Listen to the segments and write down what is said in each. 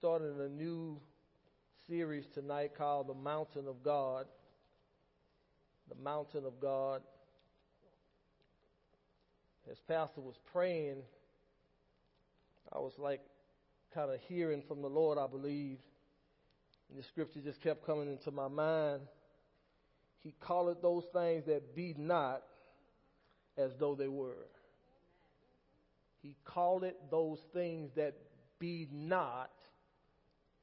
starting a new series tonight called The Mountain of God. The Mountain of God. As Pastor was praying, I was like kind of hearing from the Lord, I believe. And the scripture just kept coming into my mind. He called those things that be not as though they were. He called it those things that be not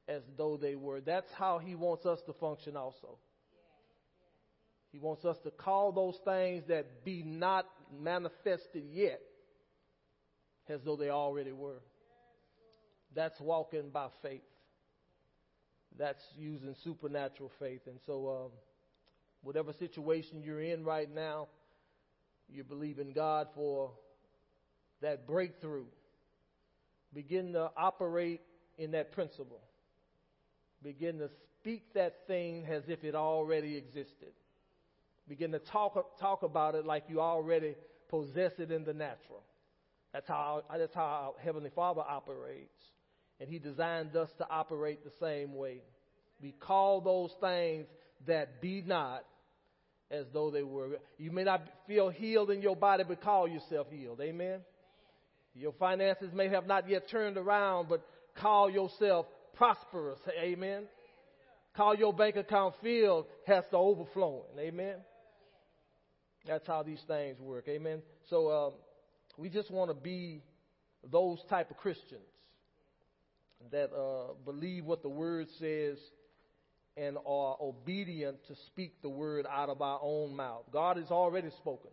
as though they were. That's how he wants us to function also. He wants us to call those things that be not manifested yet as though they already were. That's walking by faith. That's using supernatural faith. And so, um, whatever situation you're in right now, you believe in God for that breakthrough. Begin to operate in that principle. Begin to speak that thing as if it already existed. Begin to talk, talk about it like you already possess it in the natural. That's how, that's how Heavenly Father operates. And He designed us to operate the same way. We call those things that be not as though they were. You may not feel healed in your body, but call yourself healed. Amen? Your finances may have not yet turned around, but call yourself prosperous. Amen? Call your bank account filled has to overflowing. Amen? That's how these things work. Amen? So um, we just want to be those type of Christians that uh, believe what the Word says and are obedient to speak the word out of our own mouth. God has already spoken,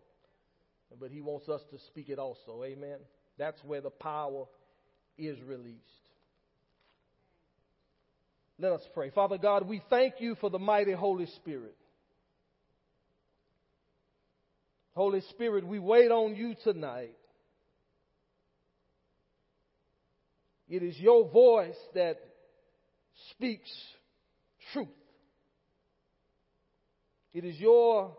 but He wants us to speak it also. Amen. That's where the power is released. Let us pray. Father God, we thank you for the mighty Holy Spirit. Holy Spirit, we wait on you tonight. It is your voice that speaks truth. It is your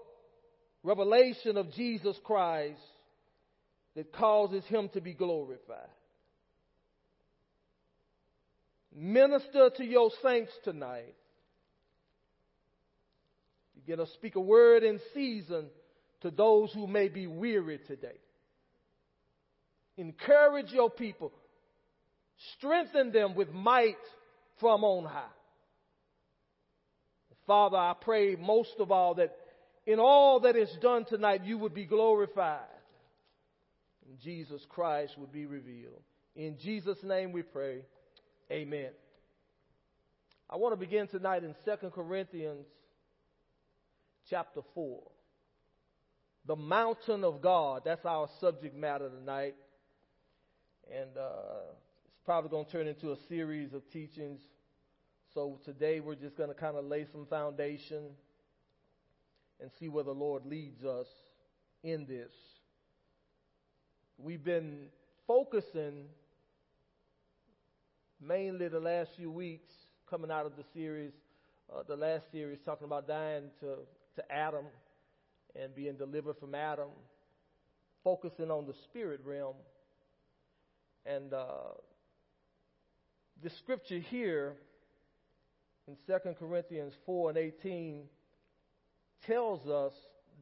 revelation of Jesus Christ that causes him to be glorified. Minister to your saints tonight. You get to speak a word in season to those who may be weary today. Encourage your people. Strengthen them with might from on high. Father, I pray most of all that in all that is done tonight, you would be glorified. And Jesus Christ would be revealed. In Jesus' name we pray. Amen. I want to begin tonight in 2 Corinthians chapter 4. The mountain of God. That's our subject matter tonight. And uh, it's probably going to turn into a series of teachings so today we're just going to kind of lay some foundation and see where the Lord leads us in this. We've been focusing mainly the last few weeks coming out of the series, uh, the last series talking about dying to, to Adam and being delivered from Adam, focusing on the spirit realm. And uh, the scripture here in 2 Corinthians 4 and 18 tells us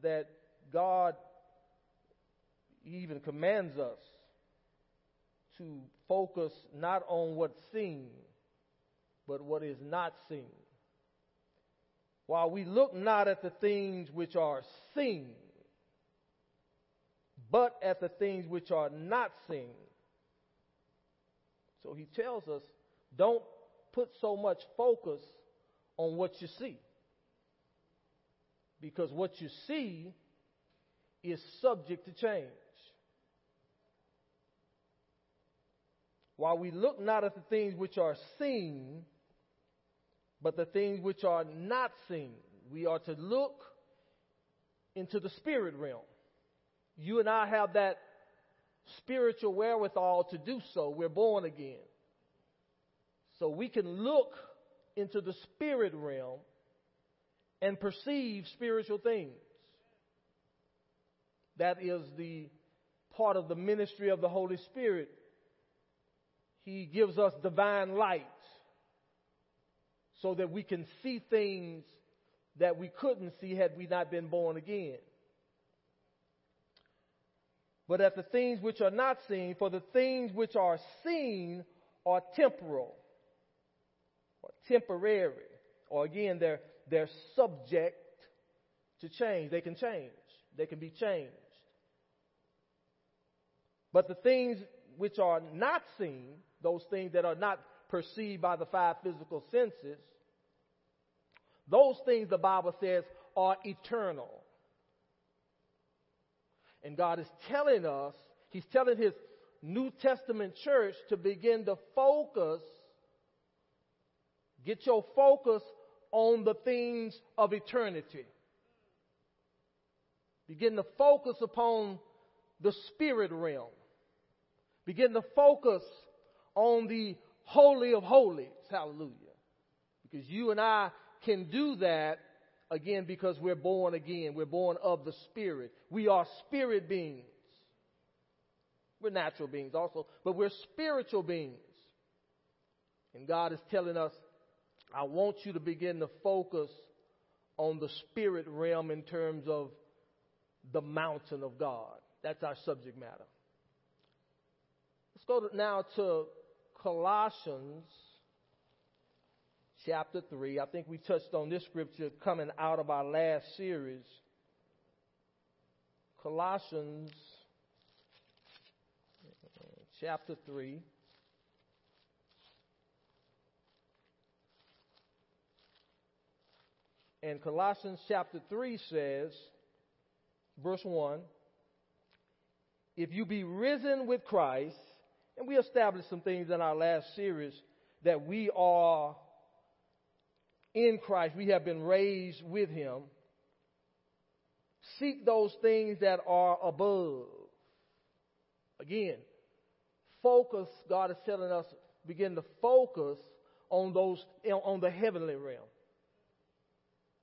that God even commands us to focus not on what's seen, but what is not seen. While we look not at the things which are seen, but at the things which are not seen. So he tells us, don't put so much focus on what you see. Because what you see is subject to change. While we look not at the things which are seen, but the things which are not seen, we are to look into the spirit realm. You and I have that spiritual wherewithal to do so. We're born again. So we can look into the spirit realm and perceive spiritual things. That is the part of the ministry of the Holy Spirit. He gives us divine light so that we can see things that we couldn't see had we not been born again. But at the things which are not seen, for the things which are seen are temporal or temporary, or again, they're, they're subject to change. They can change. They can be changed. But the things which are not seen, those things that are not perceived by the five physical senses, those things the Bible says are eternal. And God is telling us, He's telling His New Testament church to begin to focus, get your focus on the things of eternity. Begin to focus upon the spirit realm. Begin to focus on the Holy of Holies. Hallelujah. Because you and I can do that again because we're born again. We're born of the Spirit. We are spirit beings. We're natural beings also, but we're spiritual beings. And God is telling us, I want you to begin to focus on the spirit realm in terms of the mountain of God. That's our subject matter. Let's go to, now to Colossians chapter 3. I think we touched on this scripture coming out of our last series. Colossians chapter 3. And Colossians chapter 3 says, verse 1, if you be risen with Christ, and we established some things in our last series that we are in Christ, we have been raised with Him. Seek those things that are above. Again, focus, God is telling us, begin to focus on those, on the heavenly realm.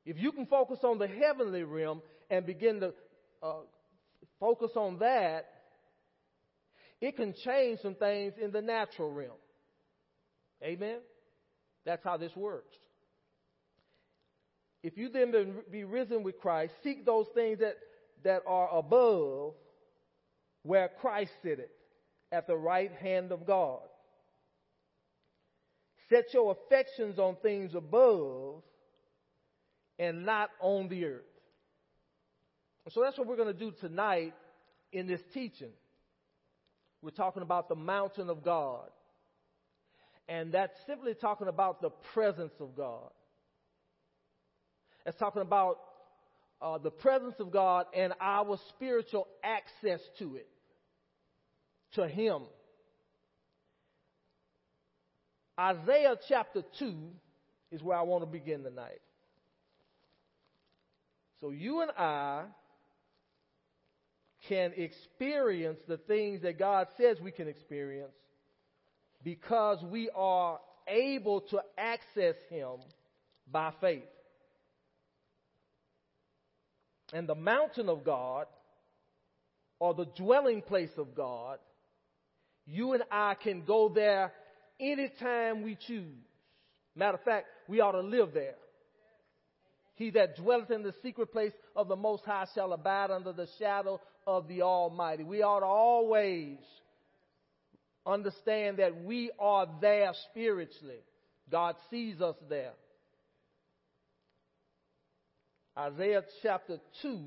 If you can focus on the heavenly realm and begin to uh, focus on that, it can change some things in the natural realm. Amen? That's how this works. If you then be risen with Christ, seek those things that, that are above where Christ sitteth at the right hand of God. Set your affections on things above and not on the earth. So that's what we're going to do tonight in this teaching. We're talking about the mountain of God. And that's simply talking about the presence of God. It's talking about uh, the presence of God and our spiritual access to it, to Him. Isaiah chapter 2 is where I want to begin tonight. So you and I can experience the things that God says we can experience because we are able to access Him by faith. And the mountain of God, or the dwelling place of God, you and I can go there anytime we choose. Matter of fact, we ought to live there. He that dwelleth in the secret place of the Most High shall abide under the shadow of the Almighty. We ought to always understand that we are there spiritually. God sees us there. Isaiah chapter 2,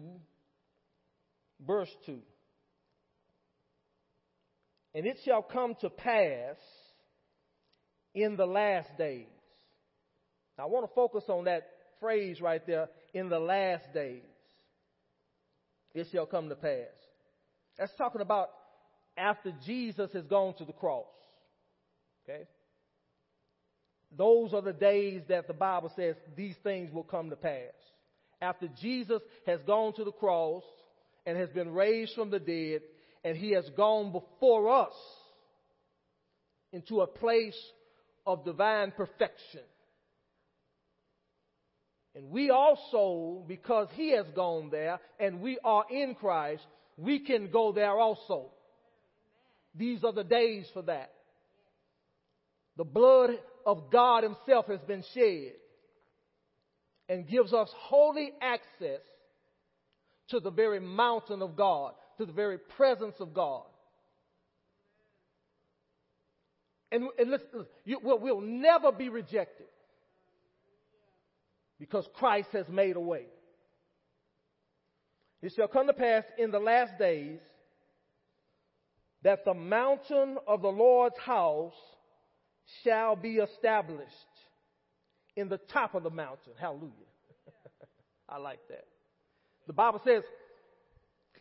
verse 2. And it shall come to pass in the last days. Now, I want to focus on that phrase right there, in the last days it shall come to pass. That's talking about after Jesus has gone to the cross. Okay? Those are the days that the Bible says these things will come to pass. After Jesus has gone to the cross and has been raised from the dead, and he has gone before us into a place of divine perfection. And we also, because he has gone there and we are in Christ, we can go there also. These are the days for that. The blood of God himself has been shed. and gives us holy access to the very mountain of God, to the very presence of God. And, and listen, listen you, we'll, we'll never be rejected because Christ has made a way. It shall come to pass in the last days that the mountain of the Lord's house shall be established in the top of the mountain. Hallelujah. I like that. The Bible says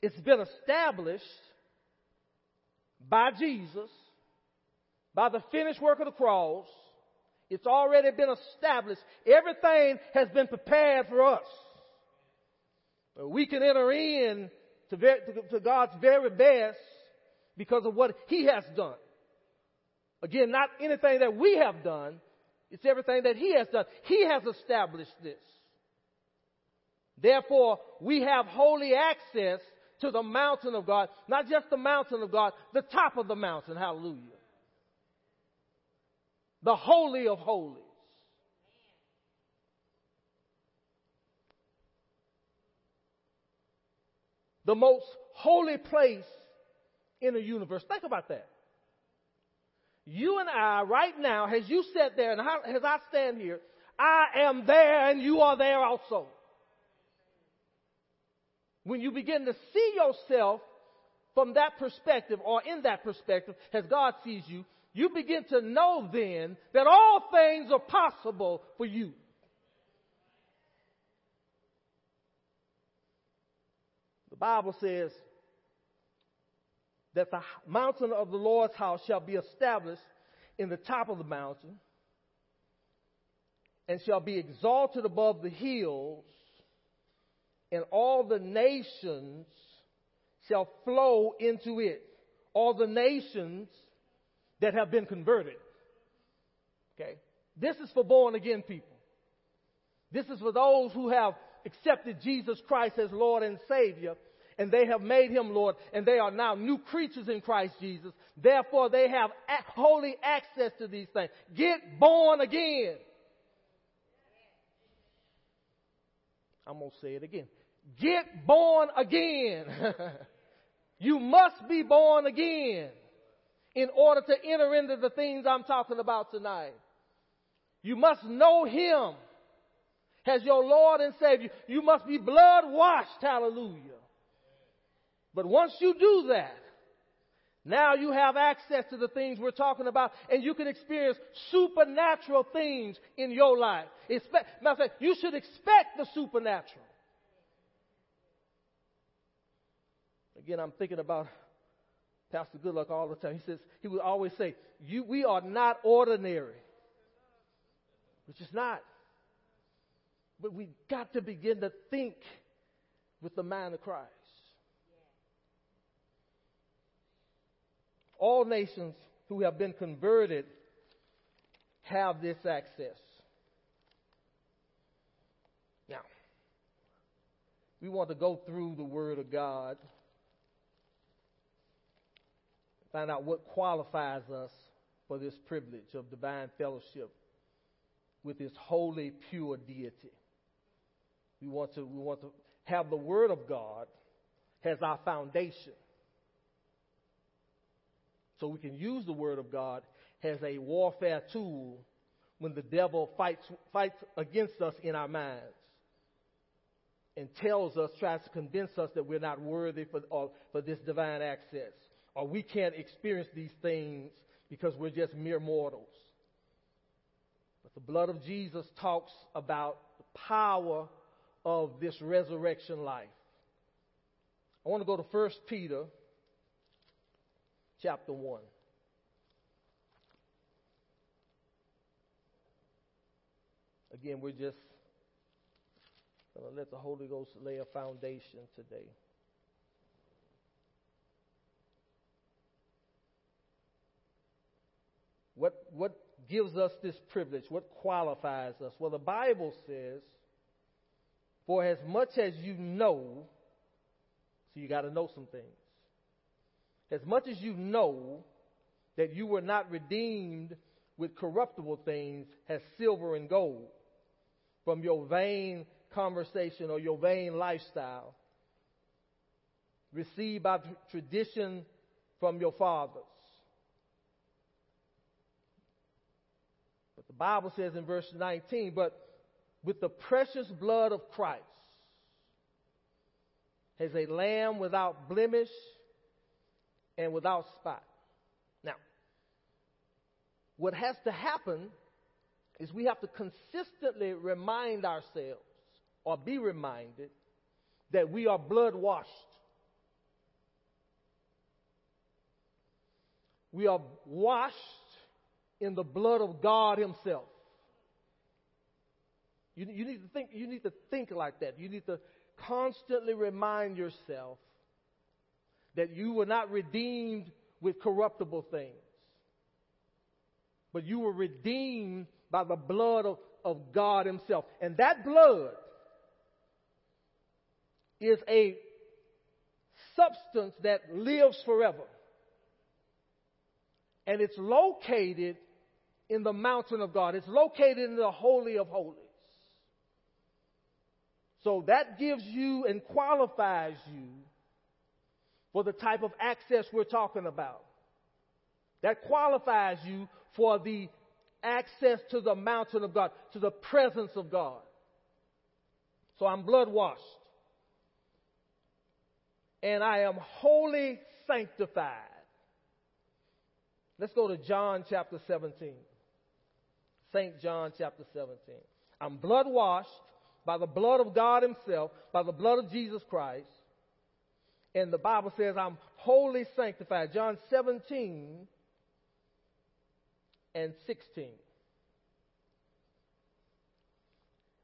it's been established by Jesus, by the finished work of the cross. It's already been established. Everything has been prepared for us. But we can enter in to, to God's very best because of what He has done. Again, not anything that we have done. It's everything that He has done. He has established this. Therefore, we have holy access to the mountain of God. Not just the mountain of God, the top of the mountain. Hallelujah. The Holy of Holies. The most holy place in the universe. Think about that. You and I, right now, as you sit there and as I stand here, I am there and you are there also. When you begin to see yourself from that perspective or in that perspective, as God sees you, you begin to know then that all things are possible for you. The Bible says that the mountain of the Lord's house shall be established in the top of the mountain and shall be exalted above the hills and all the nations shall flow into it. All the nations that have been converted. Okay? This is for born again people. This is for those who have accepted Jesus Christ as Lord and Savior and they have made him Lord and they are now new creatures in Christ Jesus. Therefore they have holy access to these things. Get born again. I'm going to say it again. Get born again. you must be born again in order to enter into the things I'm talking about tonight. You must know Him as your Lord and Savior. You must be blood washed. Hallelujah. But once you do that, now you have access to the things we're talking about and you can experience supernatural things in your life. Expect, matter of fact, you should expect the supernatural. Again, I'm thinking about Pastor Goodluck all the time. He says, he would always say, you, we are not ordinary. Which is not. But we got to begin to think with the mind of Christ. All nations who have been converted have this access. Now, we want to go through the Word of God find out what qualifies us for this privilege of divine fellowship with this holy, pure deity. We want to, we want to have the Word of God as our foundation. So we can use the Word of God as a warfare tool when the devil fights, fights against us in our minds and tells us, tries to convince us that we're not worthy for, uh, for this divine access or we can't experience these things because we're just mere mortals. But the blood of Jesus talks about the power of this resurrection life. I want to go to 1 Peter chapter 1. Again, we're just going to let the Holy Ghost lay a foundation today. What, what gives us this privilege? What qualifies us? Well, the Bible says, for as much as you know, so you got to know some things. As much as you know that you were not redeemed with corruptible things as silver and gold from your vain conversation or your vain lifestyle received by tradition from your fathers. But the Bible says in verse 19, but with the precious blood of Christ, as a lamb without blemish and without spot. Now, what has to happen is we have to consistently remind ourselves or be reminded that we are blood washed. We are washed in the blood of God Himself. You, you, need to think, you need to think like that. You need to constantly remind yourself that you were not redeemed with corruptible things, but you were redeemed by the blood of, of God Himself. And that blood is a substance that lives forever. And it's located in the mountain of God. It's located in the Holy of Holies. So that gives you and qualifies you for the type of access we're talking about. That qualifies you for the access to the mountain of God, to the presence of God. So I'm blood washed. And I am wholly sanctified. Let's go to John chapter 17. St. John chapter 17. I'm blood washed by the blood of God Himself, by the blood of Jesus Christ. And the Bible says I'm wholly sanctified. John 17 and 16.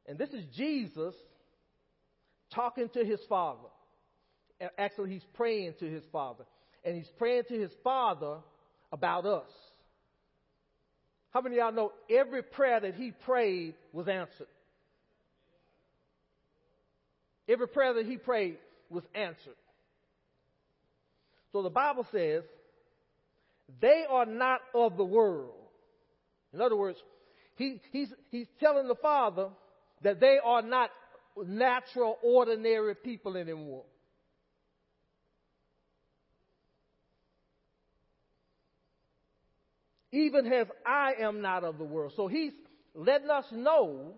And this is Jesus talking to his Father. Actually, he's praying to his Father. And he's praying to his Father about us. How many of y'all know every prayer that he prayed was answered? Every prayer that he prayed was answered. So the Bible says, they are not of the world. In other words, he, he's, he's telling the Father that they are not natural, ordinary people anymore. Even as I am not of the world. So he's letting us know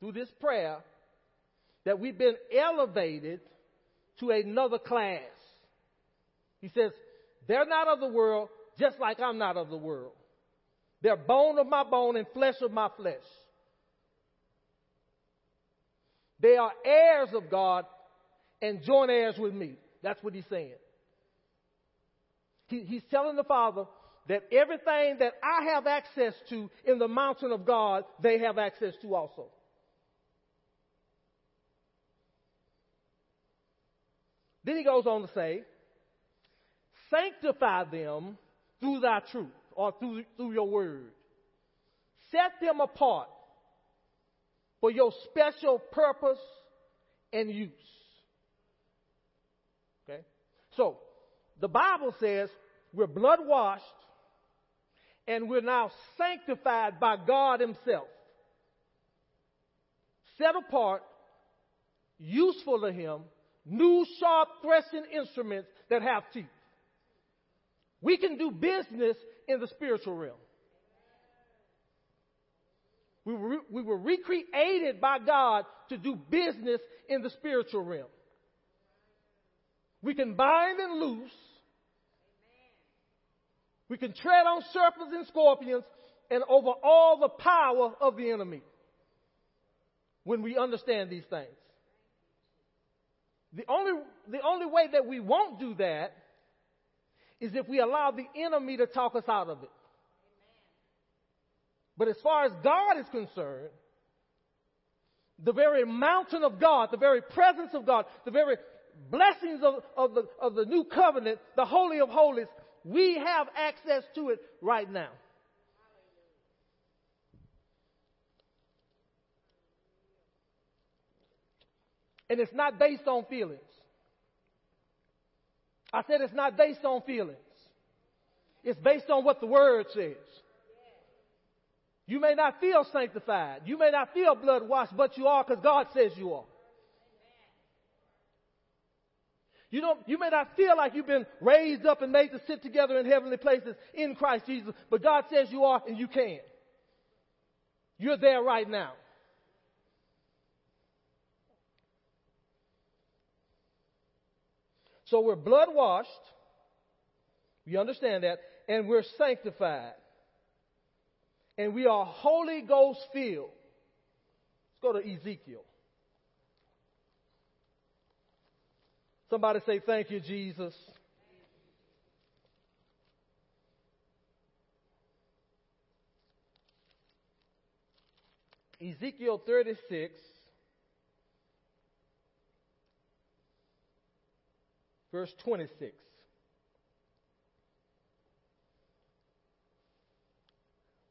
through this prayer that we've been elevated to another class. He says, they're not of the world, just like I'm not of the world. They're bone of my bone and flesh of my flesh. They are heirs of God and joint heirs with me. That's what he's saying. He, he's telling the Father that everything that I have access to in the mountain of God, they have access to also. Then he goes on to say, sanctify them through thy truth or through, through your word. Set them apart for your special purpose and use. Okay? So, the Bible says we're blood washed and we're now sanctified by God Himself. Set apart, useful to Him, new sharp threshing instruments that have teeth. We can do business in the spiritual realm. We were, we were recreated by God to do business in the spiritual realm. We can bind and loose. We can tread on serpents and scorpions and over all the power of the enemy when we understand these things. The only, the only way that we won't do that is if we allow the enemy to talk us out of it. But as far as God is concerned, the very mountain of God, the very presence of God, the very blessings of, of, the, of the new covenant, the Holy of Holies, we have access to it right now. And it's not based on feelings. I said it's not based on feelings. It's based on what the Word says. You may not feel sanctified. You may not feel blood washed, but you are because God says you are. You don't, you may not feel like you've been raised up and made to sit together in heavenly places in Christ Jesus, but God says you are and you can. You're there right now. So we're blood washed. We understand that? And we're sanctified. And we are Holy Ghost filled. Let's go to Ezekiel. Somebody say, Thank you, Jesus. Ezekiel 36. Verse 26.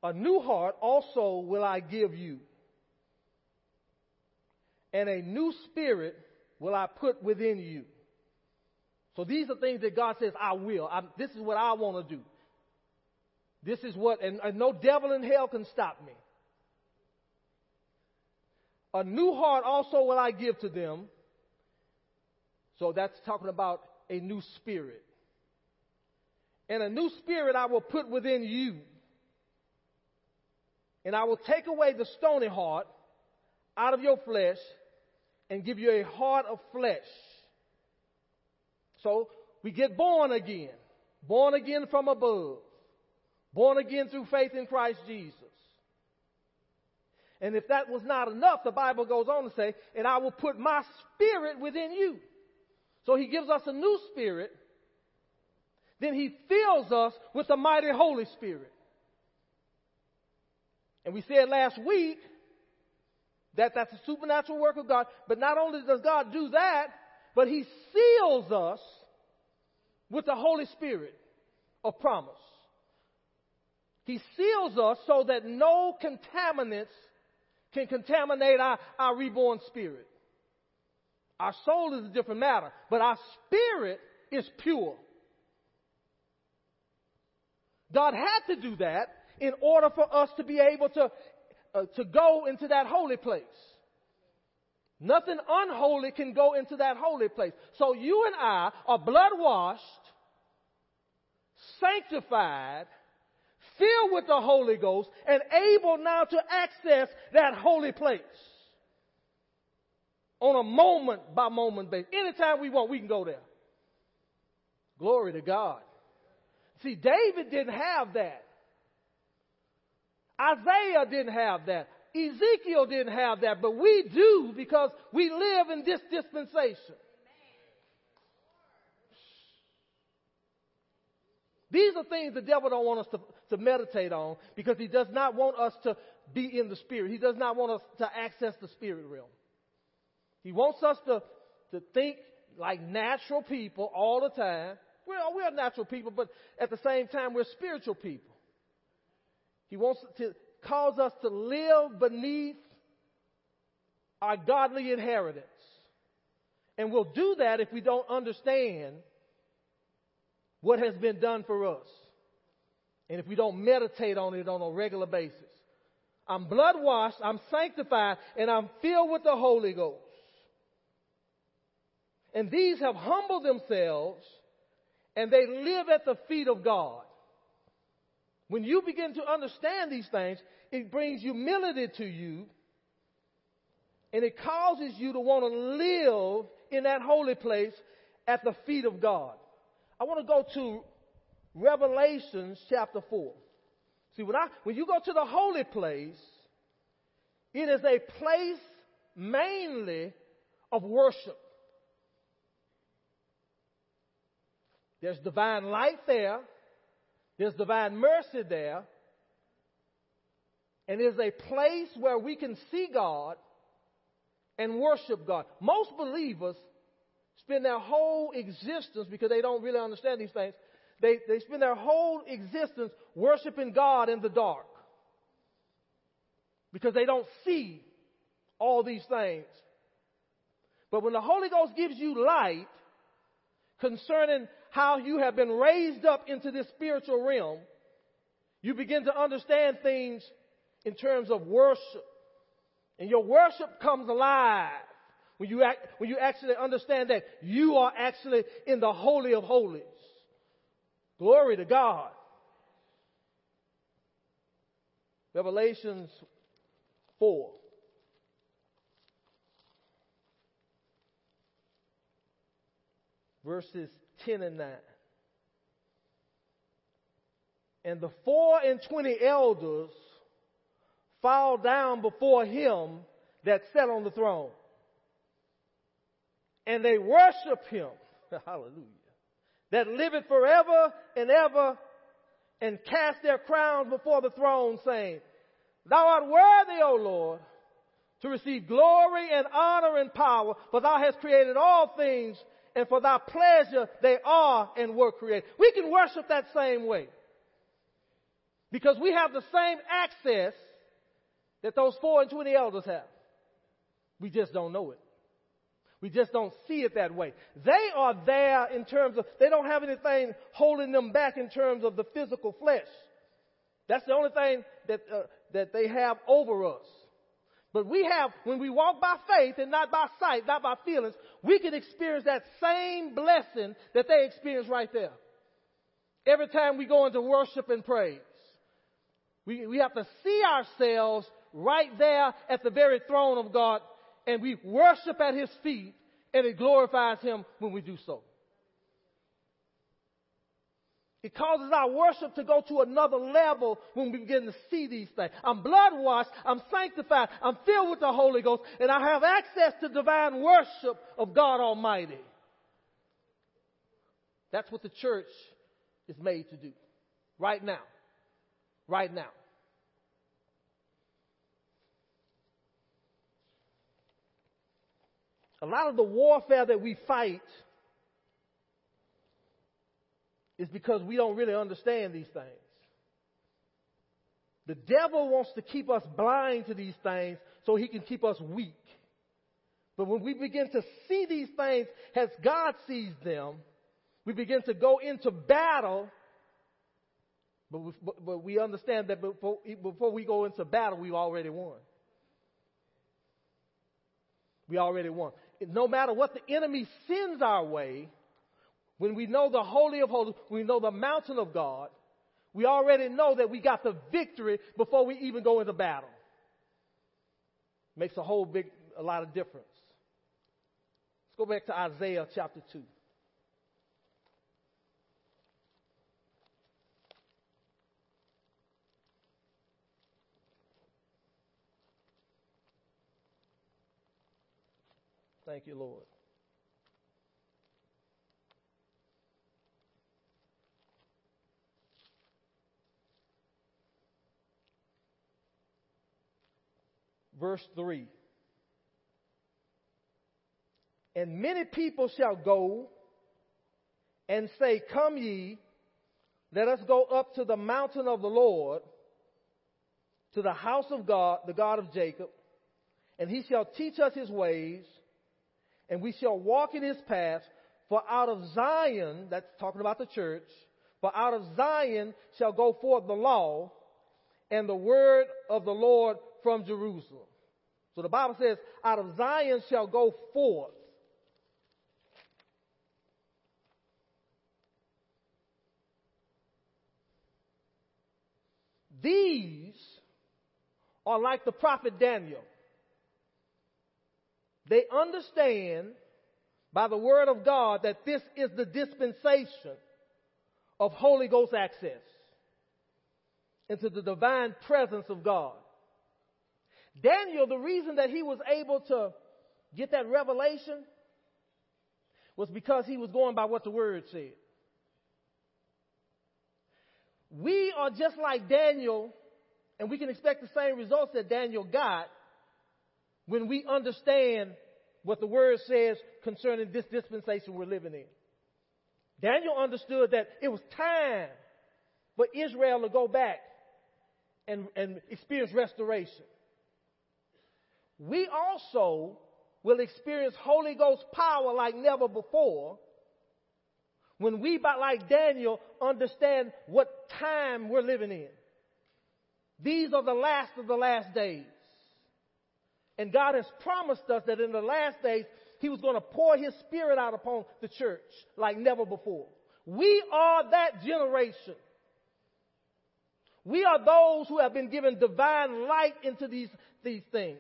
A new heart also will I give you, and a new spirit will I put within you. So these are things that God says, I will. I'm, this is what I want to do. This is what, and, and no devil in hell can stop me. A new heart also will I give to them. So that's talking about a new spirit. And a new spirit I will put within you. And I will take away the stony heart out of your flesh and give you a heart of flesh. So we get born again. Born again from above. Born again through faith in Christ Jesus. And if that was not enough, the Bible goes on to say, and I will put my spirit within you. So he gives us a new spirit. Then he fills us with the mighty Holy Spirit. And we said last week that that's a supernatural work of God. But not only does God do that, but he seals us with the Holy Spirit of promise. He seals us so that no contaminants can contaminate our, our reborn spirit. Our soul is a different matter, but our spirit is pure. God had to do that in order for us to be able to, uh, to go into that holy place. Nothing unholy can go into that holy place. So you and I are blood washed, sanctified, filled with the Holy Ghost, and able now to access that holy place. On a moment by moment basis. Anytime we want, we can go there. Glory to God. See, David didn't have that. Isaiah didn't have that. Ezekiel didn't have that, but we do because we live in this dispensation. These are things the devil don't want us to, to meditate on because he does not want us to be in the spirit. He does not want us to access the spirit realm. He wants us to, to think like natural people all the time. Well, we're natural people, but at the same time, we're spiritual people. He wants to cause us to live beneath our godly inheritance. And we'll do that if we don't understand what has been done for us. And if we don't meditate on it on a regular basis. I'm blood washed, I'm sanctified, and I'm filled with the Holy Ghost. And these have humbled themselves and they live at the feet of God. When you begin to understand these things, it brings humility to you and it causes you to want to live in that holy place at the feet of God. I want to go to Revelations chapter 4. See, when, I, when you go to the holy place, it is a place mainly of worship. There's divine light there. There's divine mercy there. And it is a place where we can see God and worship God. Most believers spend their whole existence, because they don't really understand these things, they, they spend their whole existence worshiping God in the dark. Because they don't see all these things. But when the Holy Ghost gives you light concerning how you have been raised up into this spiritual realm, you begin to understand things in terms of worship. And your worship comes alive when you, act, when you actually understand that you are actually in the Holy of Holies. Glory to God. Revelations 4. Verses 10 and 9. And the four and twenty elders fall down before him that sat on the throne. And they worship him. Hallelujah. That liveth forever and ever and cast their crowns before the throne saying, Thou art worthy, O Lord, to receive glory and honor and power, for thou hast created all things, and for thy pleasure they are and were created. We can worship that same way. Because we have the same access that those four and twenty elders have. We just don't know it. We just don't see it that way. They are there in terms of, they don't have anything holding them back in terms of the physical flesh. That's the only thing that, uh, that they have over us. But we have, when we walk by faith and not by sight, not by feelings, we can experience that same blessing that they experience right there. Every time we go into worship and praise. We, we have to see ourselves right there at the very throne of God and we worship at His feet and it glorifies Him when we do so. It causes our worship to go to another level when we begin to see these things. I'm blood washed, I'm sanctified, I'm filled with the Holy Ghost, and I have access to divine worship of God Almighty. That's what the church is made to do. Right now. Right now. A lot of the warfare that we fight is because we don't really understand these things. The devil wants to keep us blind to these things so he can keep us weak. But when we begin to see these things as God sees them, we begin to go into battle. But we, but we understand that before, before we go into battle, we've already won. We already won no matter what the enemy sends our way, when we know the Holy of Holies, we know the mountain of God, we already know that we got the victory before we even go into battle. Makes a whole big, a lot of difference. Let's go back to Isaiah chapter 2. Thank you, Lord. Verse 3. And many people shall go and say, Come ye, let us go up to the mountain of the Lord, to the house of God, the God of Jacob, and he shall teach us his ways and we shall walk in his paths. For out of Zion, that's talking about the church, for out of Zion shall go forth the law and the word of the Lord from Jerusalem. So the Bible says, out of Zion shall go forth. These are like the prophet Daniel. They understand by the word of God that this is the dispensation of Holy Ghost access into the divine presence of God. Daniel, the reason that he was able to get that revelation was because he was going by what the word said. We are just like Daniel, and we can expect the same results that Daniel got when we understand what the word says concerning this dispensation we're living in. Daniel understood that it was time for Israel to go back and, and experience restoration. We also will experience Holy Ghost power like never before when we, like Daniel, understand what time we're living in. These are the last of the last days. And God has promised us that in the last days, He was going to pour His Spirit out upon the church like never before. We are that generation. We are those who have been given divine light into these, these things.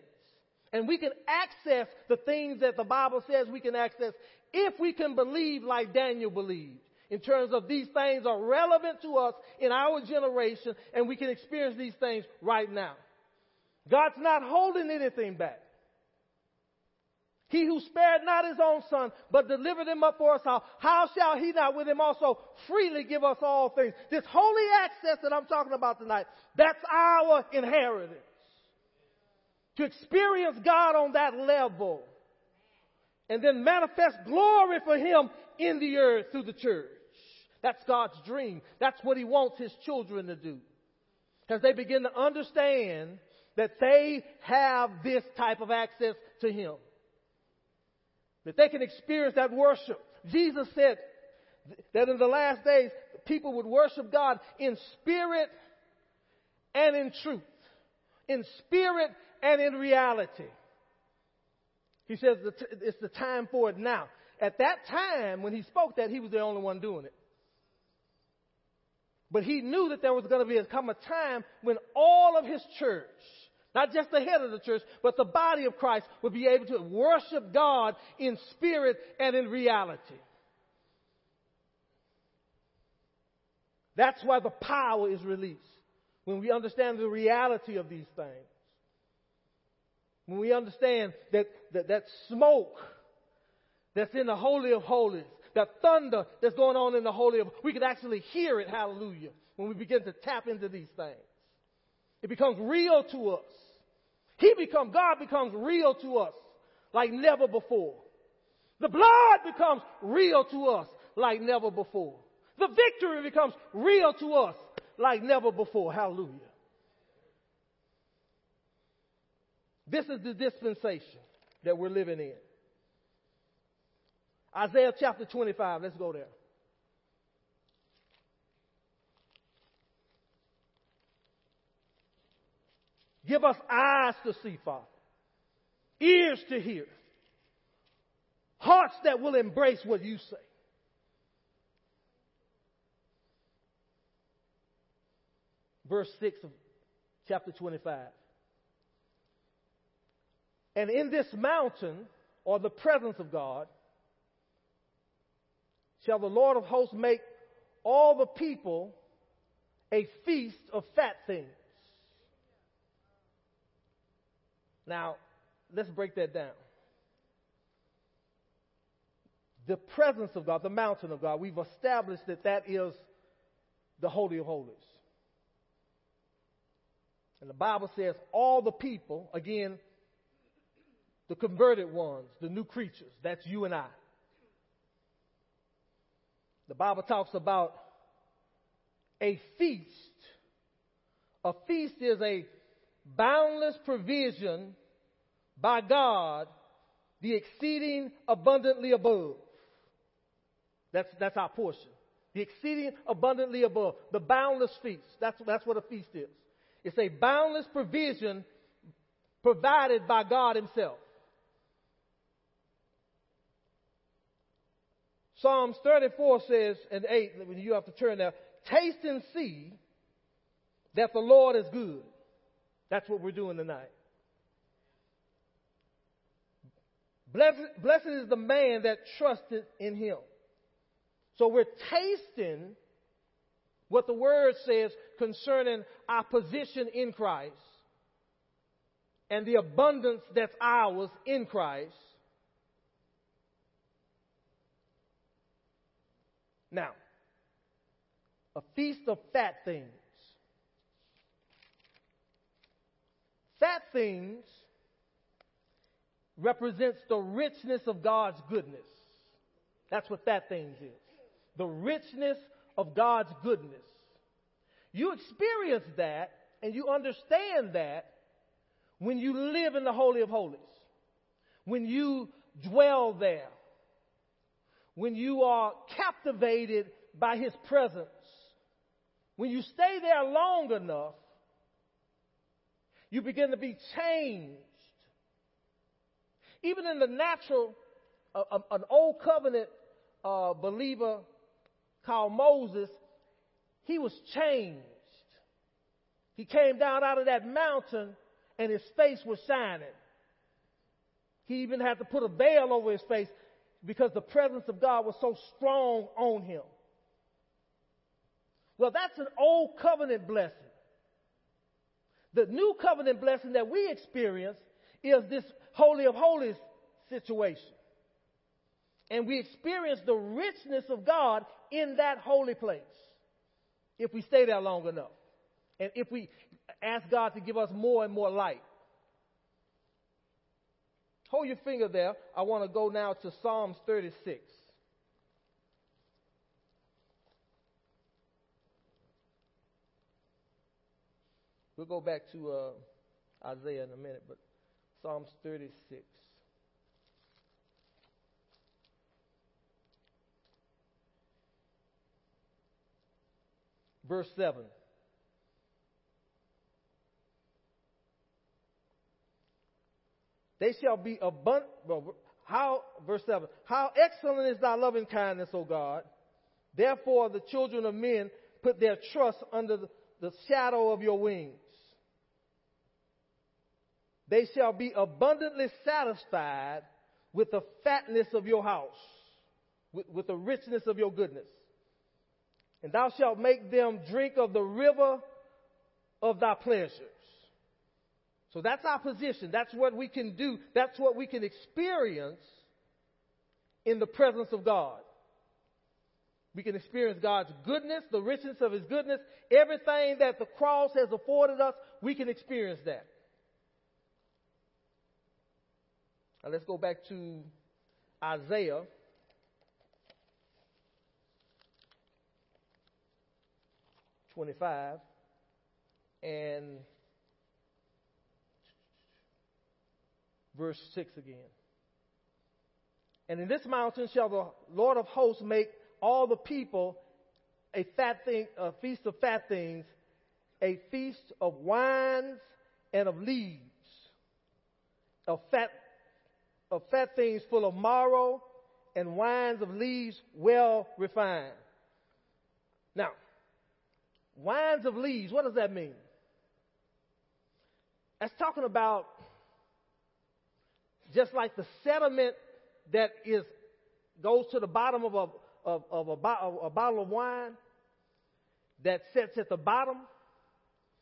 And we can access the things that the Bible says we can access if we can believe like Daniel believed. In terms of these things are relevant to us in our generation and we can experience these things right now. God's not holding anything back. He who spared not his own son, but delivered him up for us all, how shall he not with him also freely give us all things? This holy access that I'm talking about tonight, that's our inheritance. To experience God on that level. And then manifest glory for him in the earth through the church. That's God's dream. That's what he wants his children to do. As they begin to understand that they have this type of access to him that they can experience that worship. Jesus said that in the last days, people would worship God in spirit and in truth. In spirit and in reality. He says it's the time for it now. At that time, when he spoke that, he was the only one doing it. But he knew that there was going to be come a time when all of his church not just the head of the church, but the body of Christ would be able to worship God in spirit and in reality. That's why the power is released. When we understand the reality of these things. When we understand that, that, that smoke that's in the Holy of Holies, that thunder that's going on in the Holy of, we can actually hear it, hallelujah, when we begin to tap into these things. It becomes real to us. He becomes, God becomes real to us like never before. The blood becomes real to us like never before. The victory becomes real to us like never before. Hallelujah. This is the dispensation that we're living in. Isaiah chapter 25, let's go there. Give us eyes to see, Father, ears to hear, hearts that will embrace what you say. Verse 6 of chapter 25. And in this mountain, or the presence of God, shall the Lord of hosts make all the people a feast of fat things Now, let's break that down. The presence of God, the mountain of God, we've established that that is the Holy of Holies. And the Bible says all the people, again, the converted ones, the new creatures, that's you and I. The Bible talks about a feast. A feast is a boundless provision by God, the exceeding abundantly above. That's, that's our portion. The exceeding abundantly above. The boundless feast. That's, that's what a feast is. It's a boundless provision provided by God Himself. Psalms 34 says, and 8, you have to turn there, taste and see that the Lord is good. That's what we're doing tonight. Blessed, blessed is the man that trusted in him. So we're tasting what the word says concerning our position in Christ and the abundance that's ours in Christ. Now, a feast of fat things. Fat things represents the richness of God's goodness. That's what fat things is. The richness of God's goodness. You experience that and you understand that when you live in the Holy of Holies. When you dwell there. When you are captivated by His presence. When you stay there long enough, You begin to be changed. Even in the natural, uh, an old covenant uh, believer called Moses, he was changed. He came down out of that mountain and his face was shining. He even had to put a veil over his face because the presence of God was so strong on him. Well, that's an old covenant blessing. The new covenant blessing that we experience is this Holy of Holies situation. And we experience the richness of God in that holy place if we stay there long enough. And if we ask God to give us more and more light. Hold your finger there. I want to go now to Psalms 36. We'll go back to uh, Isaiah in a minute, but Psalms 36. Verse 7. They shall be abundant. How, verse 7, how excellent is thy loving kindness, O God. Therefore, the children of men put their trust under the, shadow of your wings. They shall be abundantly satisfied with the fatness of your house, with, with the richness of your goodness. And thou shalt make them drink of the river of thy pleasures. So that's our position. That's what we can do. That's what we can experience in the presence of God. We can experience God's goodness, the richness of His goodness, everything that the cross has afforded us, we can experience that. Now let's go back to Isaiah. Twenty-five, and verse 6 again. And in this mountain shall the Lord of hosts make all the people a fat thing, a feast of fat things, a feast of wines and of lees, of fat, of fat things full of marrow and wines of lees well refined. Now, wines of lees, what does that mean? That's talking about just like the sediment that is goes to the bottom of a of, of a, a bottle of wine that sits at the bottom,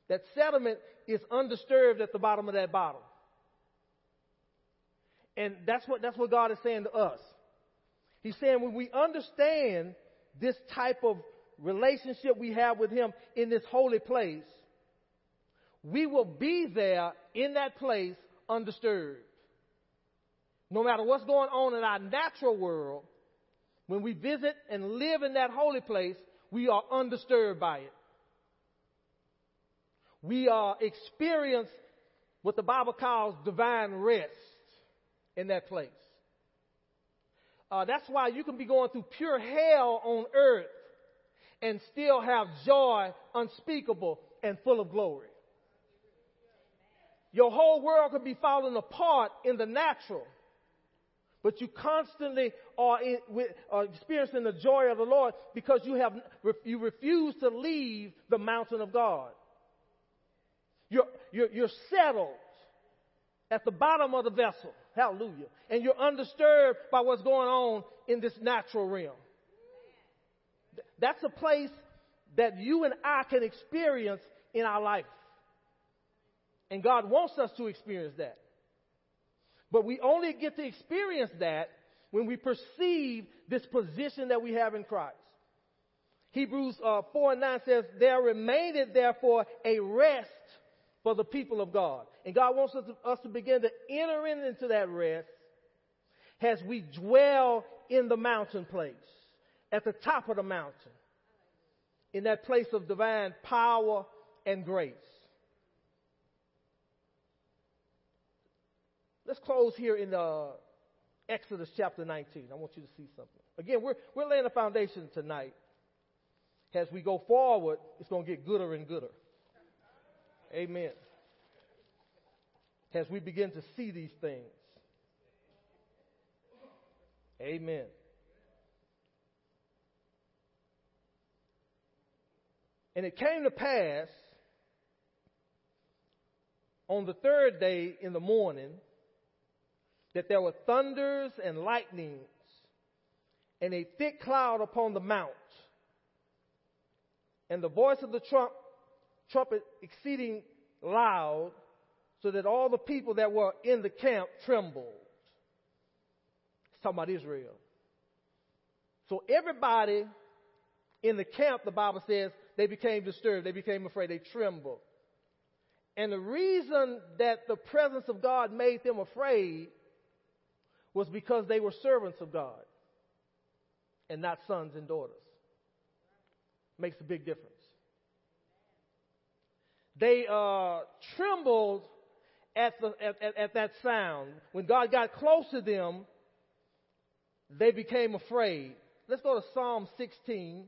that sediment is undisturbed at the bottom of that bottle. And that's what that's what God is saying to us. He's saying when we understand this type of relationship we have with Him in this holy place, we will be there in that place undisturbed. No matter what's going on in our natural world, when we visit and live in that holy place, we are undisturbed by it. We are experience what the Bible calls divine rest in that place. Uh, that's why you can be going through pure hell on earth and still have joy unspeakable and full of glory. Your whole world could be falling apart in the natural but you constantly are, in, are, experiencing the joy of the Lord because you have you refuse to leave the mountain of God. You're, you're, you're settled at the bottom of the vessel. Hallelujah. And you're undisturbed by what's going on in this natural realm. That's a place that you and I can experience in our life. And God wants us to experience that. But we only get to experience that when we perceive this position that we have in Christ. Hebrews uh, 4 and 9 says, There remaineth therefore a rest for the people of God. And God wants us to, us to begin to enter into that rest as we dwell in the mountain place, at the top of the mountain, in that place of divine power and grace. Let's close here in uh, Exodus chapter 19. I want you to see something. Again, we're, we're laying a foundation tonight. As we go forward, it's going to get gooder and gooder. Amen. as we begin to see these things. Amen. And it came to pass on the third day in the morning that there were thunders and lightnings and a thick cloud upon the mount and the voice of the trump, trumpet exceeding loud so that all the people that were in the camp trembled. It's talking about Israel. So everybody in the camp, the Bible says, they became disturbed. They became afraid. They trembled. And the reason that the presence of God made them afraid was because they were servants of God and not sons and daughters. Makes a big difference. They uh, trembled at, the, at, at, at that sound. When God got close to them, they became afraid. Let's go to Psalm 16.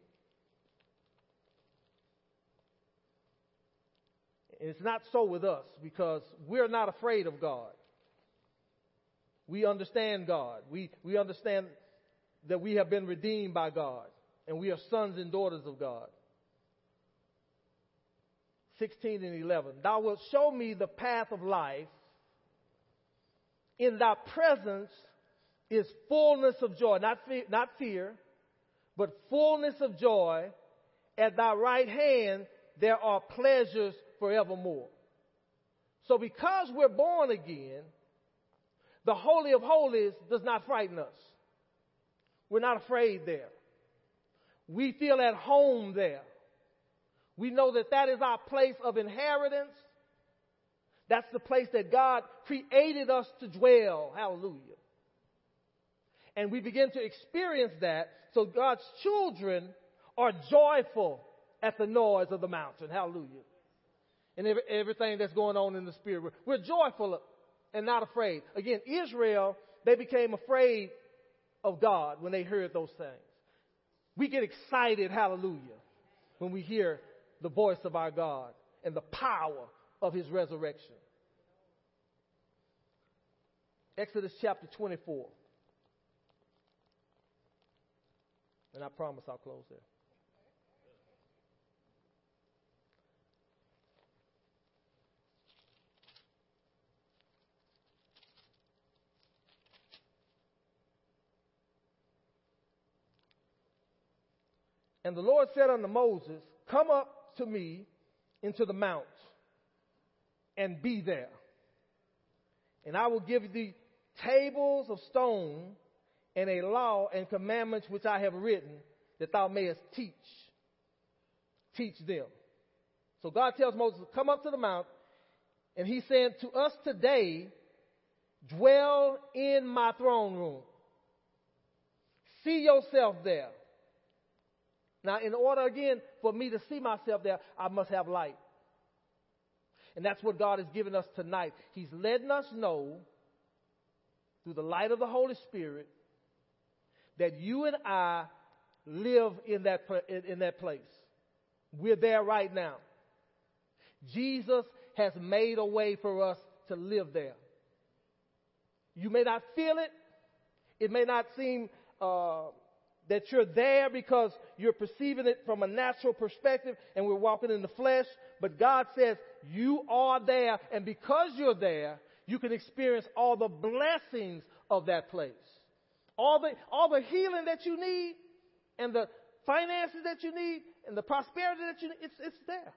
And it's not so with us because we're not afraid of God. We understand God. We, we understand that we have been redeemed by God and we are sons and daughters of God. 16 and 11. Thou wilt show me the path of life. In thy presence is fullness of joy, not fear, not fear, but fullness of joy. At thy right hand there are pleasures forevermore. So because we're born again, the Holy of Holies does not frighten us. We're not afraid there. We feel at home there. We know that that is our place of inheritance. That's the place that God created us to dwell. Hallelujah. And we begin to experience that. So God's children are joyful at the noise of the mountain. Hallelujah. And everything that's going on in the spirit. We're, joyful and not afraid. Again, Israel, they became afraid of God when they heard those things. We get excited, hallelujah, when we hear the voice of our God and the power of his resurrection. Exodus chapter 24. And I promise I'll close there. And the Lord said unto Moses, Come up to me into the mount and be there. And I will give thee tables of stone and a law and commandments which I have written that thou mayest teach. Teach them. So God tells Moses, come up to the mount. And he said to us today, dwell in my throne room. See yourself there. Now, in order again for me to see myself there, I must have light. And that's what God has given us tonight. He's letting us know through the light of the Holy Spirit that you and I live in that, in that place. We're there right now. Jesus has made a way for us to live there. You may not feel it. It may not seem uh, that you're there because you're perceiving it from a natural perspective and we're walking in the flesh. But God says you are there and because you're there, you can experience all the blessings of that place. All the, all the healing that you need and the finances that you need and the prosperity that you need, it's, it's there.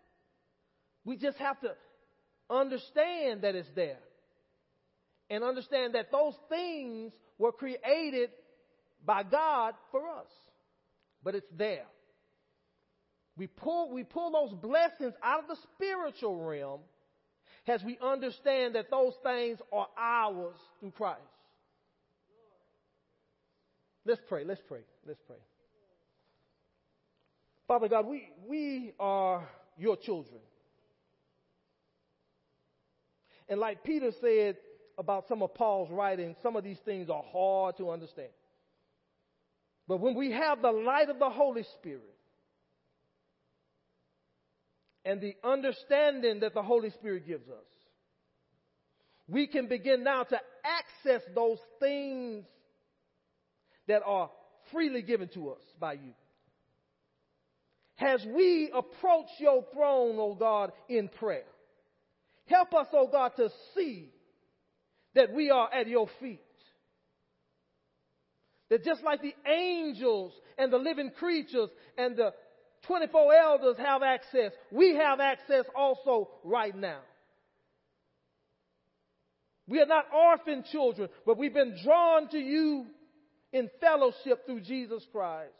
We just have to understand that it's there. And understand that those things were created by God for us. But it's there. We pull, we pull those blessings out of the spiritual realm as we understand that those things are ours through Christ. Let's pray. Let's pray. Let's pray. Father God, we, we are your children. And like Peter said about some of Paul's writings, some of these things are hard to understand. But when we have the light of the Holy Spirit and the understanding that the Holy Spirit gives us, we can begin now to access those things that are freely given to us by you. As we approach your throne, O God, in prayer, help us, O God, to see that we are at your feet. That just like the angels and the living creatures and the 24 elders have access, we have access also right now. We are not orphan children, but we've been drawn to you in fellowship through Jesus Christ.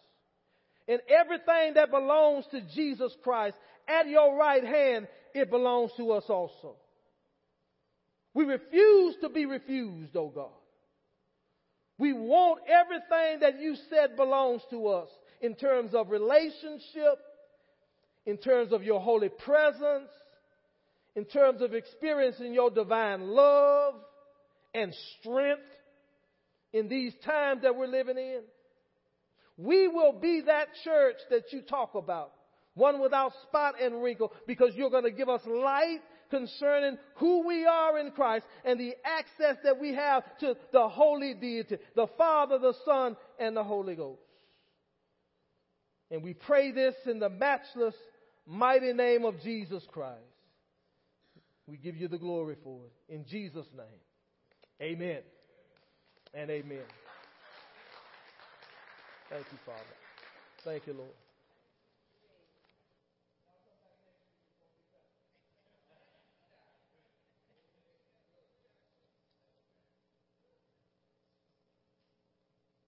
And everything that belongs to Jesus Christ at your right hand, it belongs to us also. We refuse to be refused, oh God. We want everything that you said belongs to us in terms of relationship, in terms of your holy presence, in terms of experiencing your divine love and strength in these times that we're living in. We will be that church that you talk about, one without spot and wrinkle, because you're going to give us light concerning who we are in Christ and the access that we have to the holy deity, the Father, the Son, and the Holy Ghost. And we pray this in the matchless, mighty name of Jesus Christ. We give you the glory for it. In Jesus' name. Amen. And amen. Thank you, Father. Thank you, Lord.